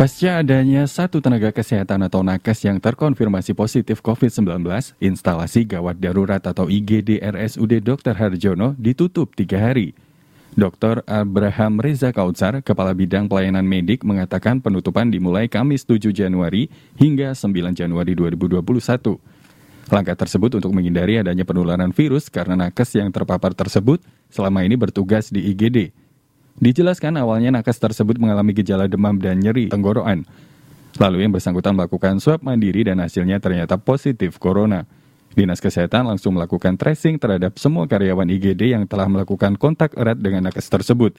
Pasca adanya satu tenaga kesehatan atau nakes yang terkonfirmasi positif COVID-19, instalasi gawat darurat atau IGD RSUD Dr. Harjono ditutup tiga hari. Dr. Abraham Reza Kautsar, Kepala Bidang Pelayanan Medik, mengatakan penutupan dimulai Kamis 7 Januari hingga 9 Januari 2021. Langkah tersebut untuk menghindari adanya penularan virus karena nakes yang terpapar tersebut selama ini bertugas di IGD. Dijelaskan awalnya nakes tersebut mengalami gejala demam dan nyeri tenggorokan. Lalu yang bersangkutan melakukan swab mandiri dan hasilnya ternyata positif corona. Dinas Kesehatan langsung melakukan tracing terhadap semua karyawan IGD yang telah melakukan kontak erat dengan nakes tersebut.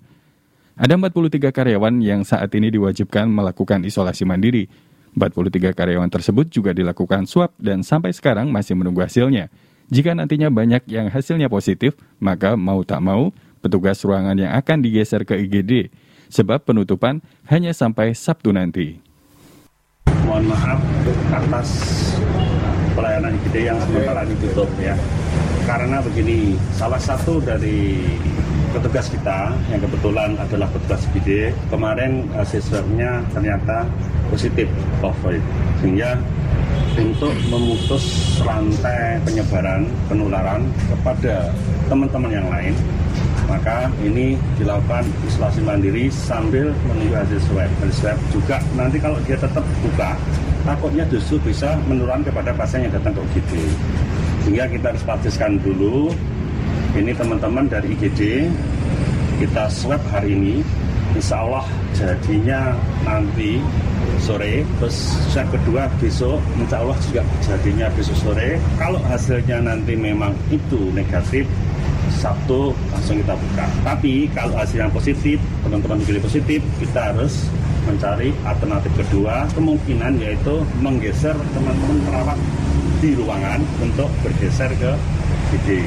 Ada 43 karyawan yang saat ini diwajibkan melakukan isolasi mandiri. 43 karyawan tersebut juga dilakukan swab dan sampai sekarang masih menunggu hasilnya. Jika nantinya banyak yang hasilnya positif, maka mau tak mau petugas ruangan yang akan digeser ke IGD, sebab penutupan hanya sampai Sabtu nanti. Mohon maaf atas pelayanan IGD yang sementara ditutup ya. Karena begini, salah satu dari petugas kita yang kebetulan adalah petugas IGD kemarin hasil swabnya ternyata positif COVID sehingga untuk memutus rantai penyebaran penularan kepada teman-teman yang lain maka ini dilakukan isolasi mandiri sambil menunggu hasil swab. Hasil swab juga nanti kalau dia tetap buka, takutnya justru bisa menularkan kepada pasien yang datang ke UGD. Sehingga kita harus pastikan dulu, ini teman-teman dari IGD, kita swab hari ini, insya Allah jadinya nanti sore, terus swab kedua besok, insya Allah juga jadinya besok sore. Kalau hasilnya nanti memang itu negatif, Sabtu langsung kita buka. Tapi kalau hasilnya positif, teman-teman pilih positif, kita harus mencari alternatif kedua, kemungkinan yaitu menggeser teman-teman perawat di ruangan untuk bergeser ke ID.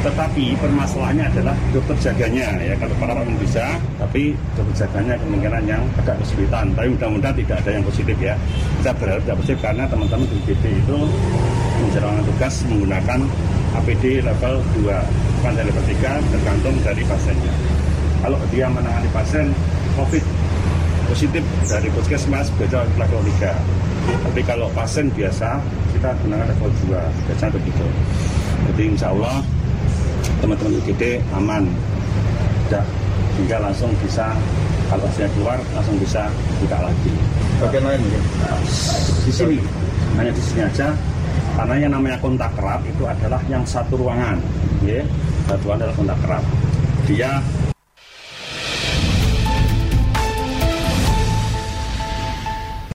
Tetapi permasalahannya adalah dokter jaganya ya kalau perawat bisa, tapi dokter jaganya kemungkinan yang agak kesulitan. Tapi mudah-mudahan tidak ada yang positif ya. Kita berharap tidak positif karena teman-teman di GD itu menjalankan tugas menggunakan APD level 2, bukan dari level 3, tergantung dari pasiennya. Kalau dia menangani pasien COVID positif dari puskesmas, beda level 3. Tapi kalau pasien biasa, kita gunakan level 2, biasanya begitu. Jadi insya Allah teman-teman UGD aman. Tidak, hingga langsung bisa kalau hasilnya keluar langsung bisa buka lagi. Bagian lain mungkin? Di sini, hanya di sini aja karena yang namanya kontak erat itu adalah yang satu ruangan ya. Satu adalah kontak erat. Dia